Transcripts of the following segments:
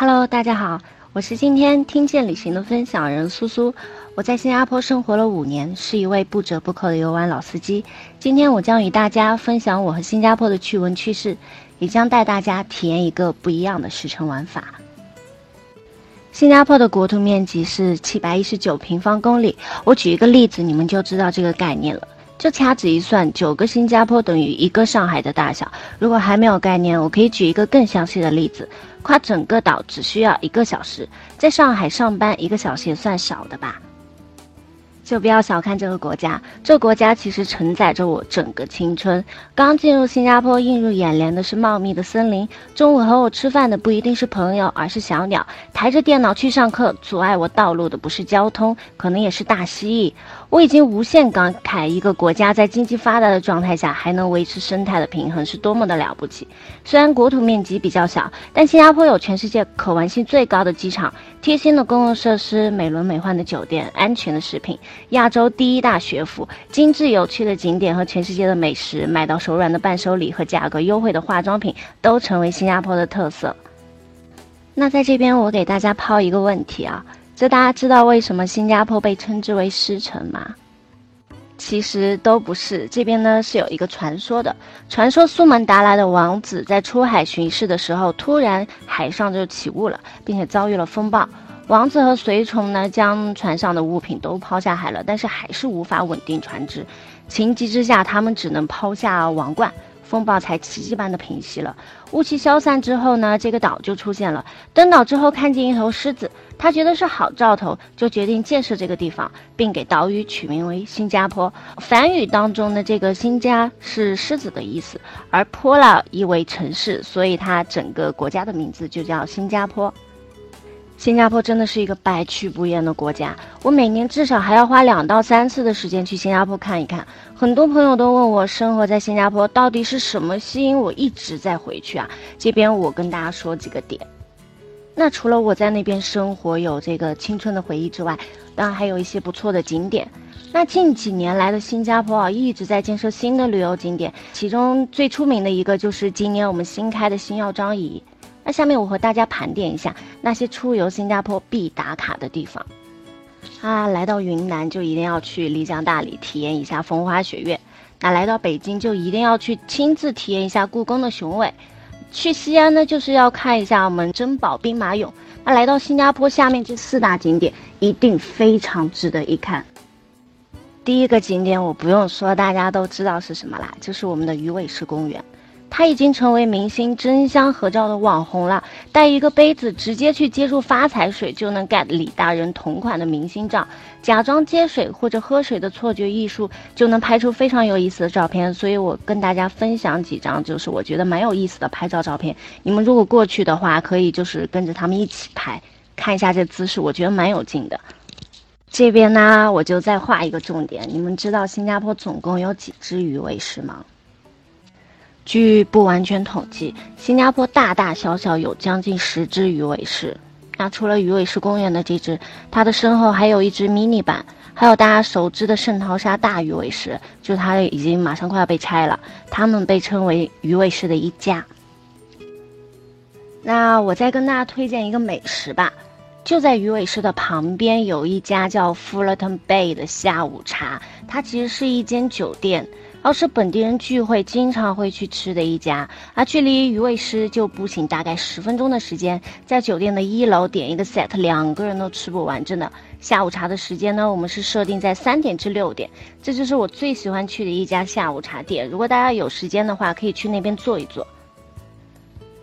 Hello，大家好，我是今天听见旅行的分享人苏苏。我在新加坡生活了五年，是一位不折不扣的游玩老司机。今天我将与大家分享我和新加坡的趣闻趣事，也将带大家体验一个不一样的时程玩法。新加坡的国土面积是七百一十九平方公里，我举一个例子，你们就知道这个概念了。就掐指一算，九个新加坡等于一个上海的大小。如果还没有概念，我可以举一个更详细的例子：跨整个岛只需要一个小时，在上海上班一个小时也算少的吧。就不要小看这个国家，这个国家其实承载着我整个青春。刚进入新加坡，映入眼帘的是茂密的森林。中午和我吃饭的不一定是朋友，而是小鸟。抬着电脑去上课，阻碍我道路的不是交通，可能也是大蜥蜴。我已经无限感慨，一个国家在经济发达的状态下还能维持生态的平衡，是多么的了不起。虽然国土面积比较小，但新加坡有全世界可玩性最高的机场、贴心的公共设施、美轮美奂的酒店、安全的食品。亚洲第一大学府、精致有趣的景点和全世界的美食，买到手软的伴手礼和价格优惠的化妆品，都成为新加坡的特色。那在这边，我给大家抛一个问题啊，就大家知道为什么新加坡被称之为狮城吗？其实都不是，这边呢是有一个传说的，传说苏门答腊的王子在出海巡视的时候，突然海上就起雾了，并且遭遇了风暴。王子和随从呢，将船上的物品都抛下海了，但是还是无法稳定船只。情急之下，他们只能抛下王冠，风暴才奇迹般的平息了。雾气消散之后呢，这个岛就出现了。登岛之后，看见一头狮子，他觉得是好兆头，就决定建设这个地方，并给岛屿取名为新加坡。梵语当中的这个“新加”是狮子的意思，而“坡”了意为城市，所以它整个国家的名字就叫新加坡。新加坡真的是一个百去不厌的国家，我每年至少还要花两到三次的时间去新加坡看一看。很多朋友都问我，生活在新加坡到底是什么吸引我一直在回去啊？这边我跟大家说几个点。那除了我在那边生活有这个青春的回忆之外，当然还有一些不错的景点。那近几年来的新加坡啊，一直在建设新的旅游景点，其中最出名的一个就是今年我们新开的星耀张仪。那下面我和大家盘点一下那些出游新加坡必打卡的地方。啊，来到云南就一定要去丽江大理体验一下风花雪月。那来到北京就一定要去亲自体验一下故宫的雄伟。去西安呢就是要看一下我们珍宝兵马俑。那来到新加坡，下面这四大景点一定非常值得一看。第一个景点我不用说，大家都知道是什么啦，就是我们的鱼尾狮公园。他已经成为明星争相合照的网红了，带一个杯子直接去接触发财水就能 get 李大人同款的明星照，假装接水或者喝水的错觉艺术就能拍出非常有意思的照片。所以我跟大家分享几张，就是我觉得蛮有意思的拍照照片。你们如果过去的话，可以就是跟着他们一起拍，看一下这姿势，我觉得蛮有劲的。这边呢，我就再画一个重点，你们知道新加坡总共有几只鱼尾狮吗？据不完全统计，新加坡大大小小有将近十只鱼尾狮。那除了鱼尾狮公园的这只，它的身后还有一只迷你版，还有大家熟知的圣淘沙大鱼尾狮，就它已经马上快要被拆了。它们被称为鱼尾狮的一家。那我再跟大家推荐一个美食吧，就在鱼尾狮的旁边有一家叫 Fullerton Bay 的下午茶，它其实是一间酒店。而是本地人聚会经常会去吃的一家，而距离鱼尾狮就步行大概十分钟的时间，在酒店的一楼点一个 set，两个人都吃不完，真的。下午茶的时间呢，我们是设定在三点至六点，这就是我最喜欢去的一家下午茶店。如果大家有时间的话，可以去那边坐一坐。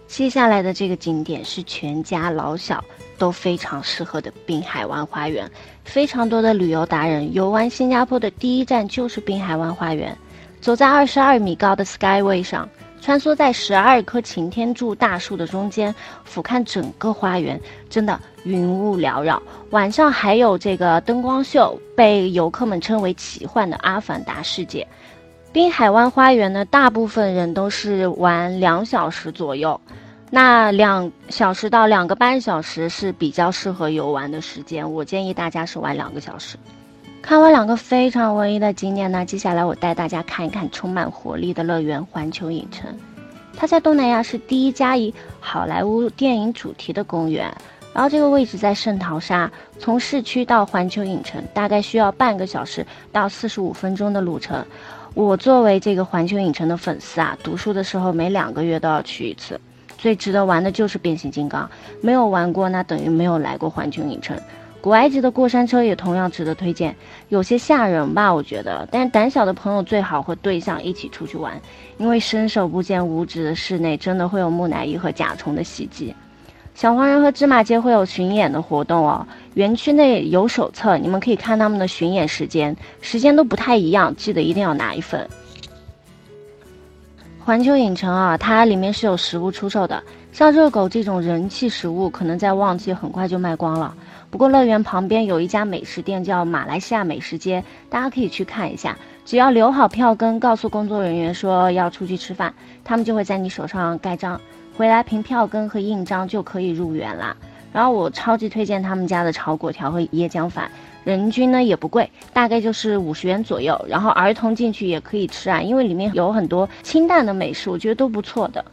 接下来的这个景点是全家老小都非常适合的滨海湾花园，非常多的旅游达人游玩新加坡的第一站就是滨海湾花园。走在二十二米高的 Skyway 上，穿梭在十二棵擎天柱大树的中间，俯瞰整个花园，真的云雾缭绕。晚上还有这个灯光秀，被游客们称为奇幻的阿凡达世界。滨海湾花园呢，大部分人都是玩两小时左右，那两小时到两个半小时是比较适合游玩的时间。我建议大家是玩两个小时。看完两个非常文艺的景点呢，接下来我带大家看一看充满活力的乐园——环球影城。它在东南亚是第一家以好莱坞电影主题的公园。然后这个位置在圣淘沙，从市区到环球影城大概需要半个小时到四十五分钟的路程。我作为这个环球影城的粉丝啊，读书的时候每两个月都要去一次。最值得玩的就是变形金刚，没有玩过那等于没有来过环球影城。古埃及的过山车也同样值得推荐，有些吓人吧，我觉得。但胆小的朋友最好和对象一起出去玩，因为伸手不见五指的室内真的会有木乃伊和甲虫的袭击。小黄人和芝麻街会有巡演的活动哦，园区内有手册，你们可以看他们的巡演时间，时间都不太一样，记得一定要拿一份。环球影城啊，它里面是有食物出售的，像热狗这种人气食物，可能在旺季很快就卖光了。不过乐园旁边有一家美食店叫马来西亚美食街，大家可以去看一下，只要留好票根，告诉工作人员说要出去吃饭，他们就会在你手上盖章。回来凭票根和印章就可以入园啦。然后我超级推荐他们家的炒粿条和椰浆饭，人均呢也不贵，大概就是五十元左右。然后儿童进去也可以吃啊，因为里面有很多清淡的美食，我觉得都不错的。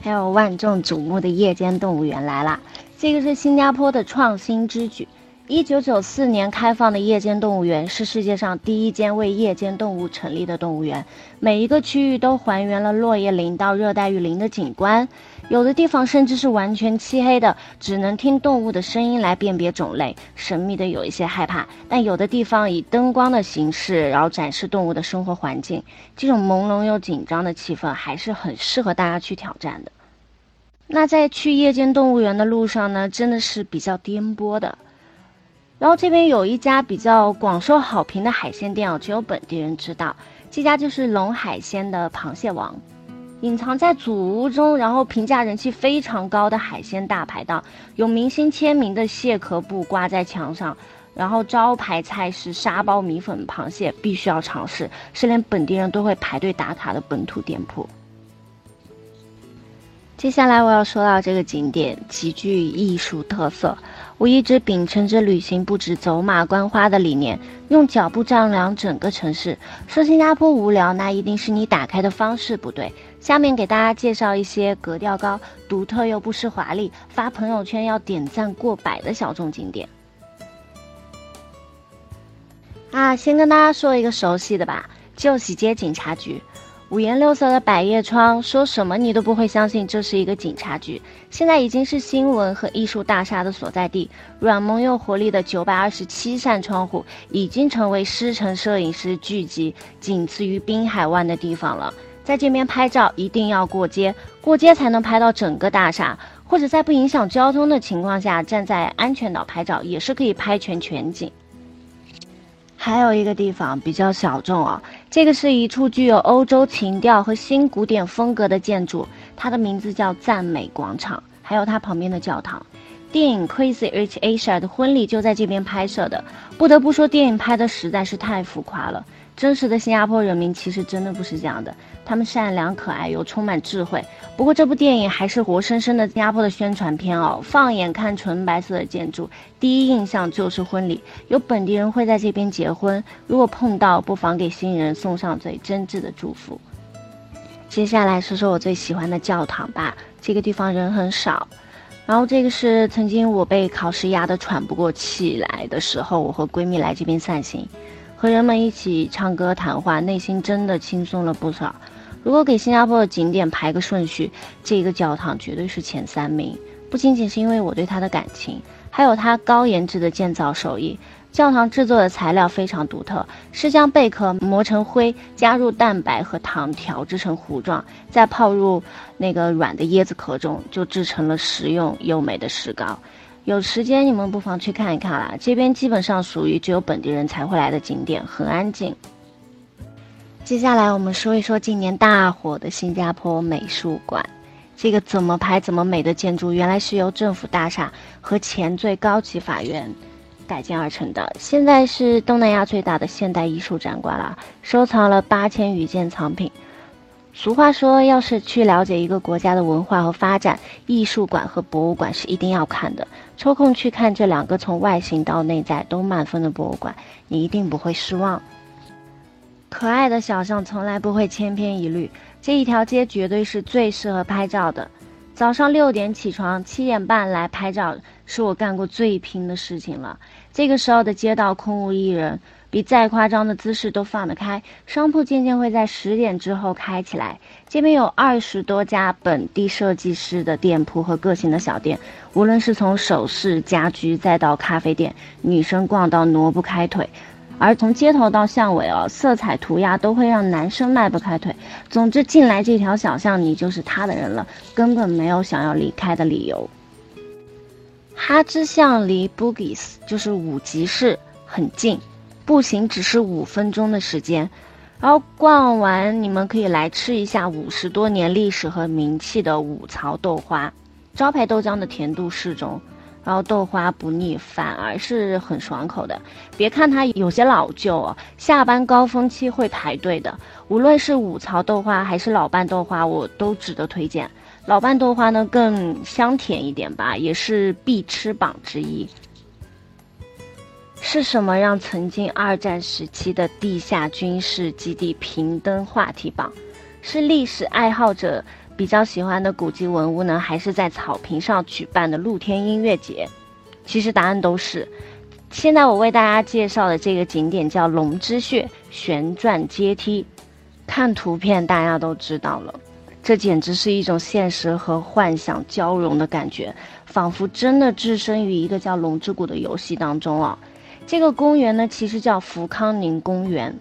还有万众瞩目的夜间动物园来啦，这个是新加坡的创新之举。一九九四年开放的夜间动物园是世界上第一间为夜间动物成立的动物园，每一个区域都还原了落叶林到热带雨林的景观，有的地方甚至是完全漆黑的，只能听动物的声音来辨别种类，神秘的有一些害怕。但有的地方以灯光的形式，然后展示动物的生活环境，这种朦胧又紧张的气氛还是很适合大家去挑战的。那在去夜间动物园的路上呢，真的是比较颠簸的。然后这边有一家比较广受好评的海鲜店哦，只有本地人知道。这家就是龙海鲜的螃蟹王，隐藏在祖屋中，然后评价人气非常高的海鲜大排档，有明星签名的蟹壳布挂在墙上，然后招牌菜是沙包米粉螃蟹，必须要尝试，是连本地人都会排队打卡的本土店铺。接下来我要说到这个景点极具艺术特色。我一直秉承着旅行不止走马观花的理念，用脚步丈量整个城市。说新加坡无聊，那一定是你打开的方式不对。下面给大家介绍一些格调高、独特又不失华丽、发朋友圈要点赞过百的小众景点。啊，先跟大家说一个熟悉的吧，旧喜街警察局。五颜六色的百叶窗，说什么你都不会相信这是一个警察局。现在已经是新闻和艺术大厦的所在地，软萌又活力的九百二十七扇窗户，已经成为狮城摄影师聚集仅次于滨海湾的地方了。在这边拍照一定要过街，过街才能拍到整个大厦，或者在不影响交通的情况下，站在安全岛拍照也是可以拍全全景。还有一个地方比较小众啊，这个是一处具有欧洲情调和新古典风格的建筑，它的名字叫赞美广场，还有它旁边的教堂。电影《Crazy Rich Asia》的婚礼就在这边拍摄的，不得不说，电影拍的实在是太浮夸了。真实的新加坡人民其实真的不是这样的，他们善良可爱又充满智慧。不过这部电影还是活生生的新加坡的宣传片哦。放眼看纯白色的建筑，第一印象就是婚礼，有本地人会在这边结婚。如果碰到，不妨给新人送上最真挚的祝福。接下来说说我最喜欢的教堂吧，这个地方人很少。然后这个是曾经我被考试压得喘不过气来的时候，我和闺蜜来这边散心。和人们一起唱歌谈话，内心真的轻松了不少。如果给新加坡的景点排个顺序，这个教堂绝对是前三名。不仅仅是因为我对它的感情，还有它高颜值的建造手艺。教堂制作的材料非常独特，是将贝壳磨成灰，加入蛋白和糖调制成糊状，再泡入那个软的椰子壳中，就制成了实用又美的石膏。有时间你们不妨去看一看啦，这边基本上属于只有本地人才会来的景点，很安静。接下来我们说一说今年大火的新加坡美术馆，这个怎么拍怎么美的建筑，原来是由政府大厦和前最高级法院改建而成的，现在是东南亚最大的现代艺术展馆了，收藏了八千余件藏品。俗话说，要是去了解一个国家的文化和发展，艺术馆和博物馆是一定要看的。抽空去看这两个从外形到内在都满分的博物馆，你一定不会失望。可爱的小象从来不会千篇一律，这一条街绝对是最适合拍照的。早上六点起床，七点半来拍照，是我干过最拼的事情了。这个时候的街道空无一人，比再夸张的姿势都放得开。商铺渐渐会在十点之后开起来。这边有二十多家本地设计师的店铺和个性的小店，无论是从首饰、家居，再到咖啡店，女生逛到挪不开腿。而从街头到巷尾哦，色彩涂鸦都会让男生迈不开腿。总之，进来这条小巷，你就是他的人了，根本没有想要离开的理由。哈之巷离 Boogies 就是五级市很近，步行只是五分钟的时间。然后逛完，你们可以来吃一下五十多年历史和名气的五槽豆花，招牌豆浆的甜度适中。然后豆花不腻，反而是很爽口的。别看它有些老旧哦，下班高峰期会排队的。无论是五槽豆花还是老瓣豆花，我都值得推荐。老瓣豆花呢更香甜一点吧，也是必吃榜之一。是什么让曾经二战时期的地下军事基地频登话题榜？是历史爱好者。比较喜欢的古迹文物呢，还是在草坪上举办的露天音乐节？其实答案都是。现在我为大家介绍的这个景点叫龙之穴旋转阶梯，看图片大家都知道了，这简直是一种现实和幻想交融的感觉，仿佛真的置身于一个叫《龙之谷》的游戏当中啊！这个公园呢，其实叫福康宁公园。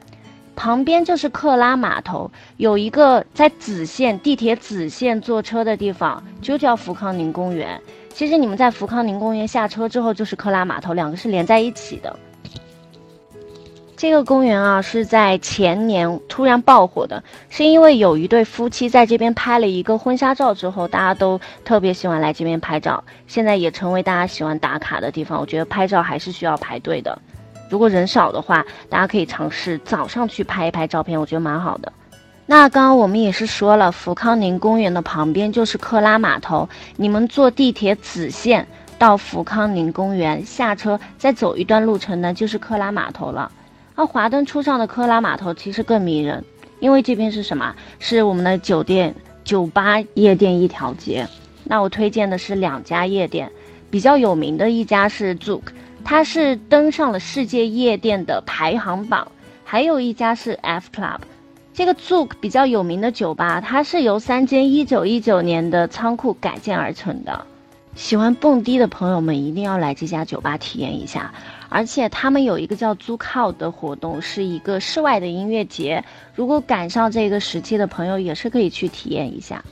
旁边就是克拉码头，有一个在子线地铁子线坐车的地方，就叫福康宁公园。其实你们在福康宁公园下车之后，就是克拉码头，两个是连在一起的。这个公园啊，是在前年突然爆火的，是因为有一对夫妻在这边拍了一个婚纱照之后，大家都特别喜欢来这边拍照，现在也成为大家喜欢打卡的地方。我觉得拍照还是需要排队的。如果人少的话，大家可以尝试早上去拍一拍照片，我觉得蛮好的。那刚刚我们也是说了，福康宁公园的旁边就是克拉码头，你们坐地铁子线到福康宁公园下车，再走一段路程呢，就是克拉码头了。而华灯初上的科拉码头其实更迷人，因为这边是什么？是我们的酒店、酒吧、夜店一条街。那我推荐的是两家夜店，比较有名的一家是 Zook，。它是登上了世界夜店的排行榜，还有一家是 F Club，这个 Zook 比较有名的酒吧，它是由三间1919年的仓库改建而成的。喜欢蹦迪的朋友们一定要来这家酒吧体验一下，而且他们有一个叫租靠的活动，是一个室外的音乐节，如果赶上这个时期的朋友也是可以去体验一下。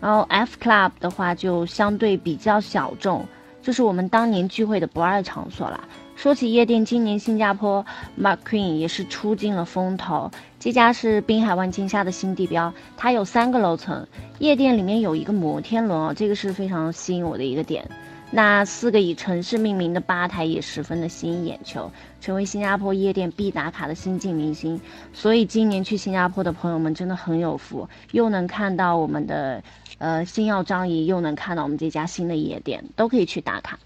然后 F Club 的话就相对比较小众。就是我们当年聚会的不二场所了。说起夜店，今年新加坡 Mark Queen 也是出尽了风头。这家是滨海湾金沙的新地标，它有三个楼层，夜店里面有一个摩天轮哦，这个是非常吸引我的一个点。那四个以城市命名的吧台也十分的吸引眼球，成为新加坡夜店必打卡的新晋明星。所以今年去新加坡的朋友们真的很有福，又能看到我们的。呃，星耀张仪又能看到我们这家新的夜店，都可以去打卡。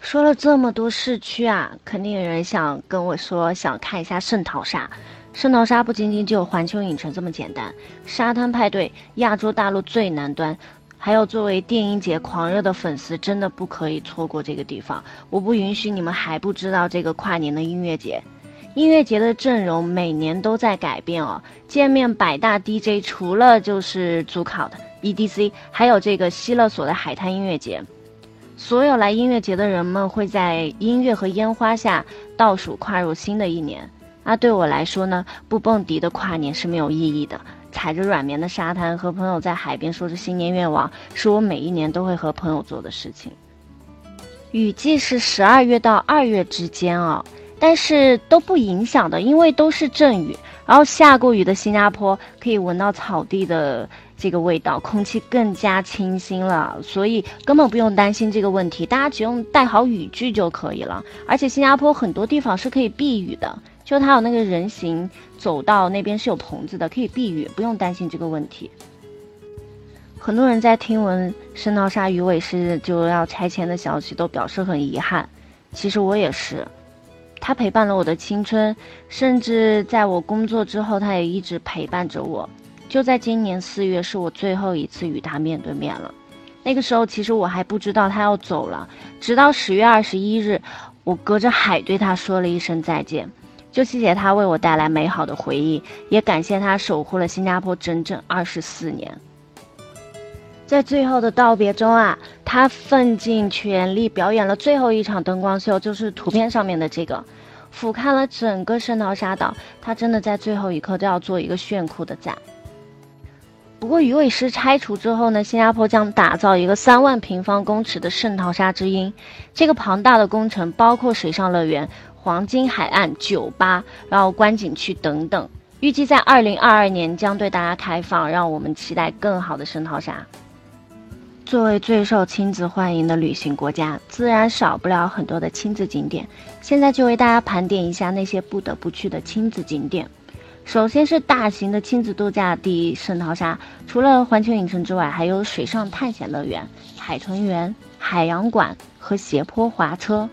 说了这么多市区啊，肯定有人想跟我说想看一下圣淘沙。圣淘沙不仅仅只有环球影城这么简单，沙滩派对，亚洲大陆最南端，还有作为电音节狂热的粉丝，真的不可以错过这个地方。我不允许你们还不知道这个跨年的音乐节。音乐节的阵容每年都在改变哦。见面百大 DJ 除了就是主考的 EDC，还有这个希勒索的海滩音乐节。所有来音乐节的人们会在音乐和烟花下倒数跨入新的一年。那对我来说呢，不蹦迪的跨年是没有意义的。踩着软绵的沙滩，和朋友在海边说着新年愿望，是我每一年都会和朋友做的事情。雨季是十二月到二月之间哦。但是都不影响的，因为都是阵雨。然后下过雨的新加坡可以闻到草地的这个味道，空气更加清新了，所以根本不用担心这个问题。大家只用带好雨具就可以了。而且新加坡很多地方是可以避雨的，就它有那个人行走道那边是有棚子的，可以避雨，不用担心这个问题。很多人在听闻圣淘沙鱼尾狮就要拆迁的消息，都表示很遗憾。其实我也是。它陪伴了我的青春，甚至在我工作之后，它也一直陪伴着我。就在今年四月，是我最后一次与他面对面了。那个时候，其实我还不知道他要走了，直到十月二十一日，我隔着海对他说了一声再见。就谢谢他为我带来美好的回忆，也感谢他守护了新加坡整整二十四年。在最后的道别中啊，他奋尽全力表演了最后一场灯光秀，就是图片上面的这个，俯瞰了整个圣淘沙岛。他真的在最后一刻都要做一个炫酷的赞。不过鱼尾狮拆除之后呢，新加坡将打造一个三万平方公尺的圣淘沙之鹰。这个庞大的工程包括水上乐园。黄金海岸酒吧，然后观景区等等，预计在二零二二年将对大家开放，让我们期待更好的圣淘沙。作为最受亲子欢迎的旅行国家，自然少不了很多的亲子景点。现在就为大家盘点一下那些不得不去的亲子景点。首先是大型的亲子度假地圣淘沙，除了环球影城之外，还有水上探险乐园、海豚园、海洋馆和斜坡滑车。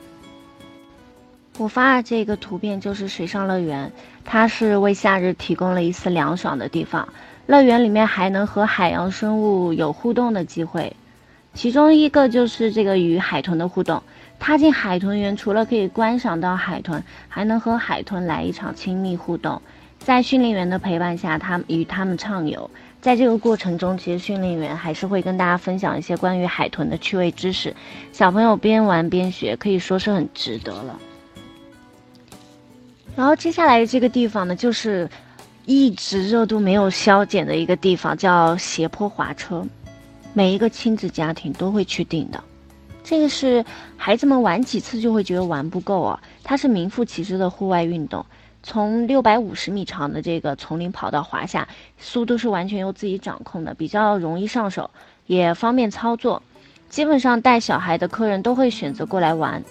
我发的这个图片就是水上乐园，它是为夏日提供了一丝凉爽的地方。乐园里面还能和海洋生物有互动的机会，其中一个就是这个与海豚的互动。踏进海豚园，除了可以观赏到海豚，还能和海豚来一场亲密互动。在训练员的陪伴下，他与他们畅游。在这个过程中，其实训练员还是会跟大家分享一些关于海豚的趣味知识。小朋友边玩边学，可以说是很值得了。然后接下来这个地方呢，就是一直热度没有消减的一个地方，叫斜坡滑车，每一个亲子家庭都会去订的。这个是孩子们玩几次就会觉得玩不够啊，它是名副其实的户外运动。从六百五十米长的这个丛林跑道滑下，速度是完全由自己掌控的，比较容易上手，也方便操作。基本上带小孩的客人都会选择过来玩。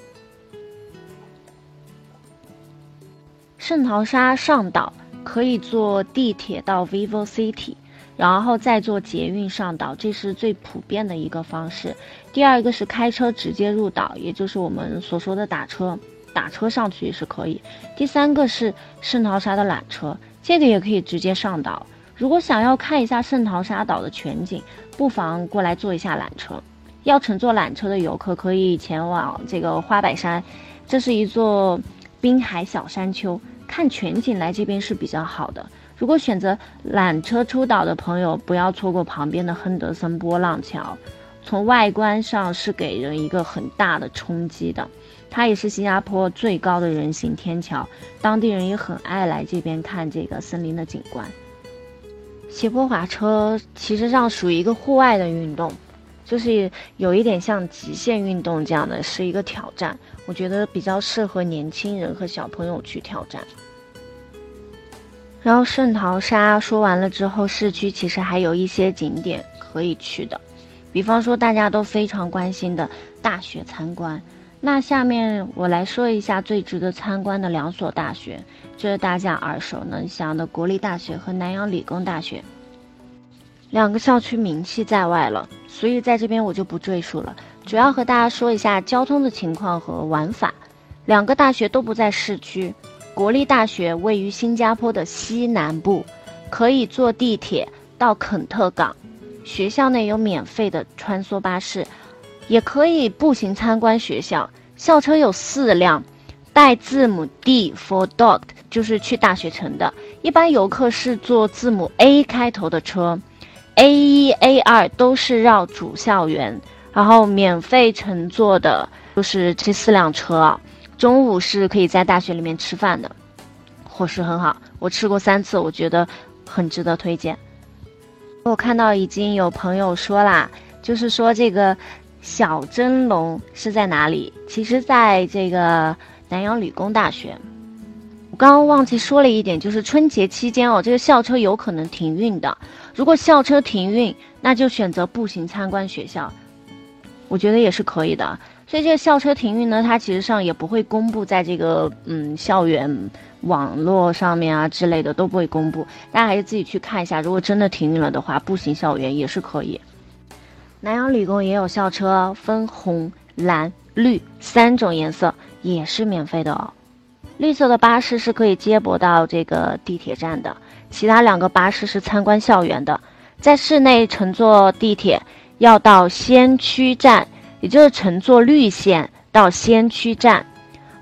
圣淘沙上岛可以坐地铁到 Vivo City，然后再坐捷运上岛，这是最普遍的一个方式。第二个是开车直接入岛，也就是我们所说的打车，打车上去也是可以。第三个是圣淘沙的缆车，这个也可以直接上岛。如果想要看一下圣淘沙岛的全景，不妨过来坐一下缆车。要乘坐缆车的游客可以前往这个花柏山，这是一座滨海小山丘。看全景来这边是比较好的。如果选择缆车出岛的朋友，不要错过旁边的亨德森波浪桥。从外观上是给人一个很大的冲击的。它也是新加坡最高的人行天桥，当地人也很爱来这边看这个森林的景观。斜坡滑车其实上属于一个户外的运动。就是有一点像极限运动这样的，是一个挑战。我觉得比较适合年轻人和小朋友去挑战。然后圣淘沙说完了之后，市区其实还有一些景点可以去的，比方说大家都非常关心的大学参观。那下面我来说一下最值得参观的两所大学，这是大家耳熟能详的国立大学和南洋理工大学。两个校区名气在外了，所以在这边我就不赘述了。主要和大家说一下交通的情况和玩法。两个大学都不在市区，国立大学位于新加坡的西南部，可以坐地铁到肯特港。学校内有免费的穿梭巴士，也可以步行参观学校。校车有四辆，带字母 D for dog，就是去大学城的。一般游客是坐字母 A 开头的车。A 一 A 二都是绕主校园，然后免费乘坐的就是这四辆车啊。中午是可以在大学里面吃饭的，伙食很好，我吃过三次，我觉得很值得推荐。我看到已经有朋友说啦，就是说这个小蒸笼是在哪里？其实在这个南洋理工大学。刚刚忘记说了一点，就是春节期间哦，这个校车有可能停运的。如果校车停运，那就选择步行参观学校，我觉得也是可以的。所以这个校车停运呢，它其实上也不会公布在这个嗯校园网络上面啊之类的都不会公布，大家还是自己去看一下。如果真的停运了的话，步行校园也是可以。南洋理工也有校车，分红、蓝、绿三种颜色，也是免费的哦。绿色的巴士是可以接驳到这个地铁站的，其他两个巴士是参观校园的。在室内乘坐地铁要到先驱站，也就是乘坐绿线到先驱站。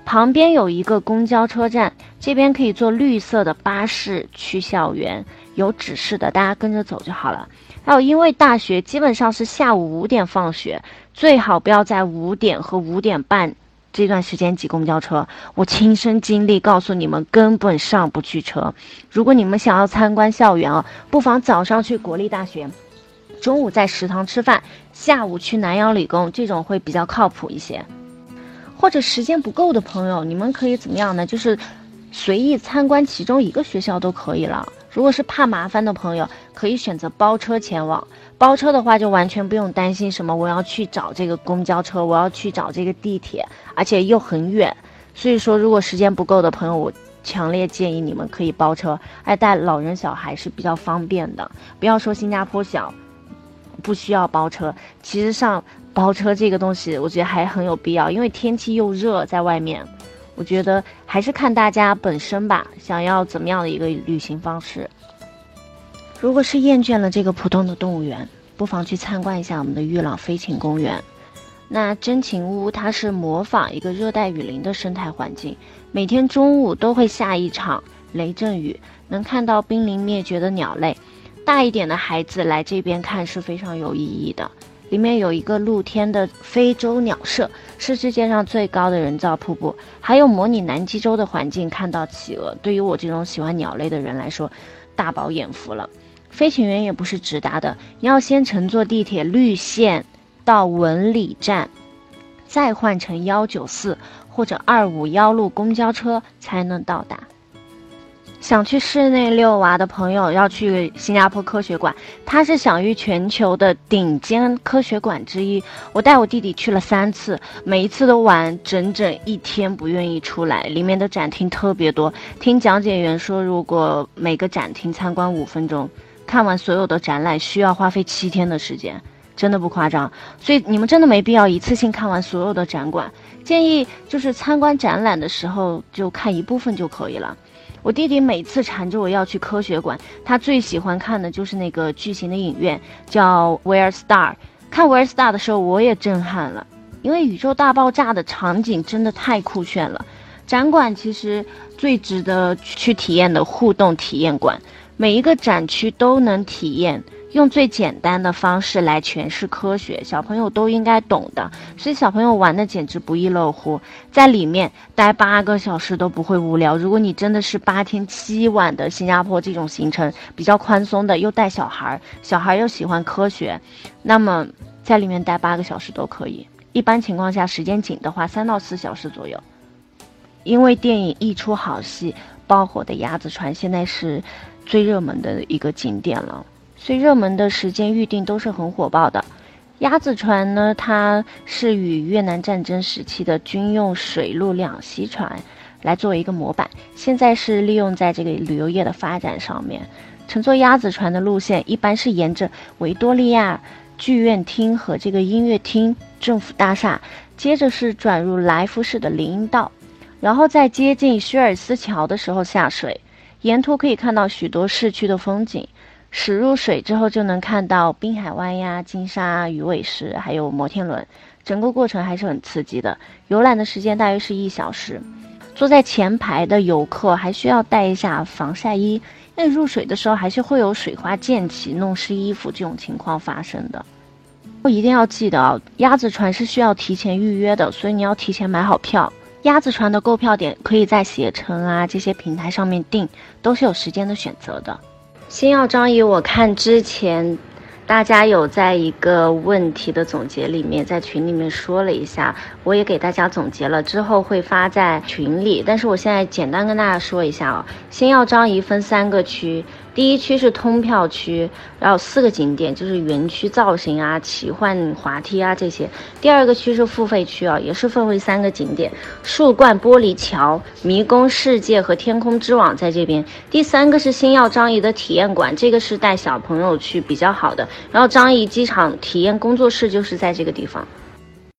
旁边有一个公交车站，这边可以坐绿色的巴士去校园，有指示的，大家跟着走就好了。还有，因为大学基本上是下午五点放学，最好不要在五点和五点半这段时间挤公交车。我亲身经历告诉你们，根本上不去车。如果你们想要参观校园啊，不妨早上去国立大学，中午在食堂吃饭，下午去南阳理工，这种会比较靠谱一些。或者时间不够的朋友，你们可以怎么样呢？就是随意参观其中一个学校都可以了。如果是怕麻烦的朋友，可以选择包车前往。包车的话，就完全不用担心什么我要去找这个公交车，我要去找这个地铁，而且又很远。所以说，如果时间不够的朋友，我强烈建议你们可以包车，爱带老人小孩是比较方便的。不要说新加坡小，不需要包车，其实上。包车这个东西，我觉得还很有必要，因为天气又热，在外面，我觉得还是看大家本身吧，想要怎么样的一个旅行方式。如果是厌倦了这个普通的动物园，不妨去参观一下我们的玉朗飞禽公园。那真情屋它是模仿一个热带雨林的生态环境，每天中午都会下一场雷阵雨，能看到濒临灭绝的鸟类。大一点的孩子来这边看是非常有意义的。里面有一个露天的非洲鸟舍，是世界上最高的人造瀑布，还有模拟南极洲的环境，看到企鹅。对于我这种喜欢鸟类的人来说，大饱眼福了。飞行员也不是直达的，你要先乘坐地铁绿线到文理站，再换乘幺九四或者二五幺路公交车才能到达。想去室内遛娃的朋友要去新加坡科学馆，它是享誉全球的顶尖科学馆之一。我带我弟弟去了三次，每一次都玩整整一天，不愿意出来。里面的展厅特别多，听讲解员说，如果每个展厅参观五分钟，看完所有的展览需要花费七天的时间，真的不夸张。所以你们真的没必要一次性看完所有的展馆，建议就是参观展览的时候就看一部分就可以了。我弟弟每次缠着我要去科学馆，他最喜欢看的就是那个巨型的影院，叫 Where Star。看 Where Star 的时候，我也震撼了，因为宇宙大爆炸的场景真的太酷炫了。展馆其实最值得去体验的互动体验馆，每一个展区都能体验。用最简单的方式来诠释科学，小朋友都应该懂的，所以小朋友玩的简直不亦乐乎，在里面待八个小时都不会无聊。如果你真的是八天七晚的新加坡这种行程比较宽松的，又带小孩，小孩又喜欢科学，那么在里面待八个小时都可以。一般情况下，时间紧的话，三到四小时左右。因为电影一出好戏，爆火的鸭子船现在是最热门的一个景点了。所以热门的时间预定都是很火爆的。鸭子船呢，它是与越南战争时期的军用水陆两栖船来作为一个模板，现在是利用在这个旅游业的发展上面。乘坐鸭子船的路线一般是沿着维多利亚剧院厅和这个音乐厅政府大厦，接着是转入来福士的林荫道，然后在接近薛尔斯桥的时候下水，沿途可以看到许多市区的风景。驶入水之后，就能看到滨海湾呀、金沙、鱼尾狮，还有摩天轮，整个过程还是很刺激的。游览的时间大约是一小时。坐在前排的游客还需要带一下防晒衣，因为入水的时候还是会有水花溅起、弄湿衣服这种情况发生的。一定要记得啊，鸭子船是需要提前预约的，所以你要提前买好票。鸭子船的购票点可以在携程啊这些平台上面订，都是有时间的选择的。星耀张仪，我看之前大家有在一个问题的总结里面，在群里面说了一下，我也给大家总结了，之后会发在群里。但是我现在简单跟大家说一下哦，星耀张仪分三个区。第一区是通票区，然后四个景点就是园区造型啊、奇幻滑梯啊这些。第二个区是付费区啊，也是分为三个景点：树冠玻璃桥、迷宫世界和天空之网在这边。第三个是星耀张仪的体验馆，这个是带小朋友去比较好的。然后张仪机场体验工作室就是在这个地方。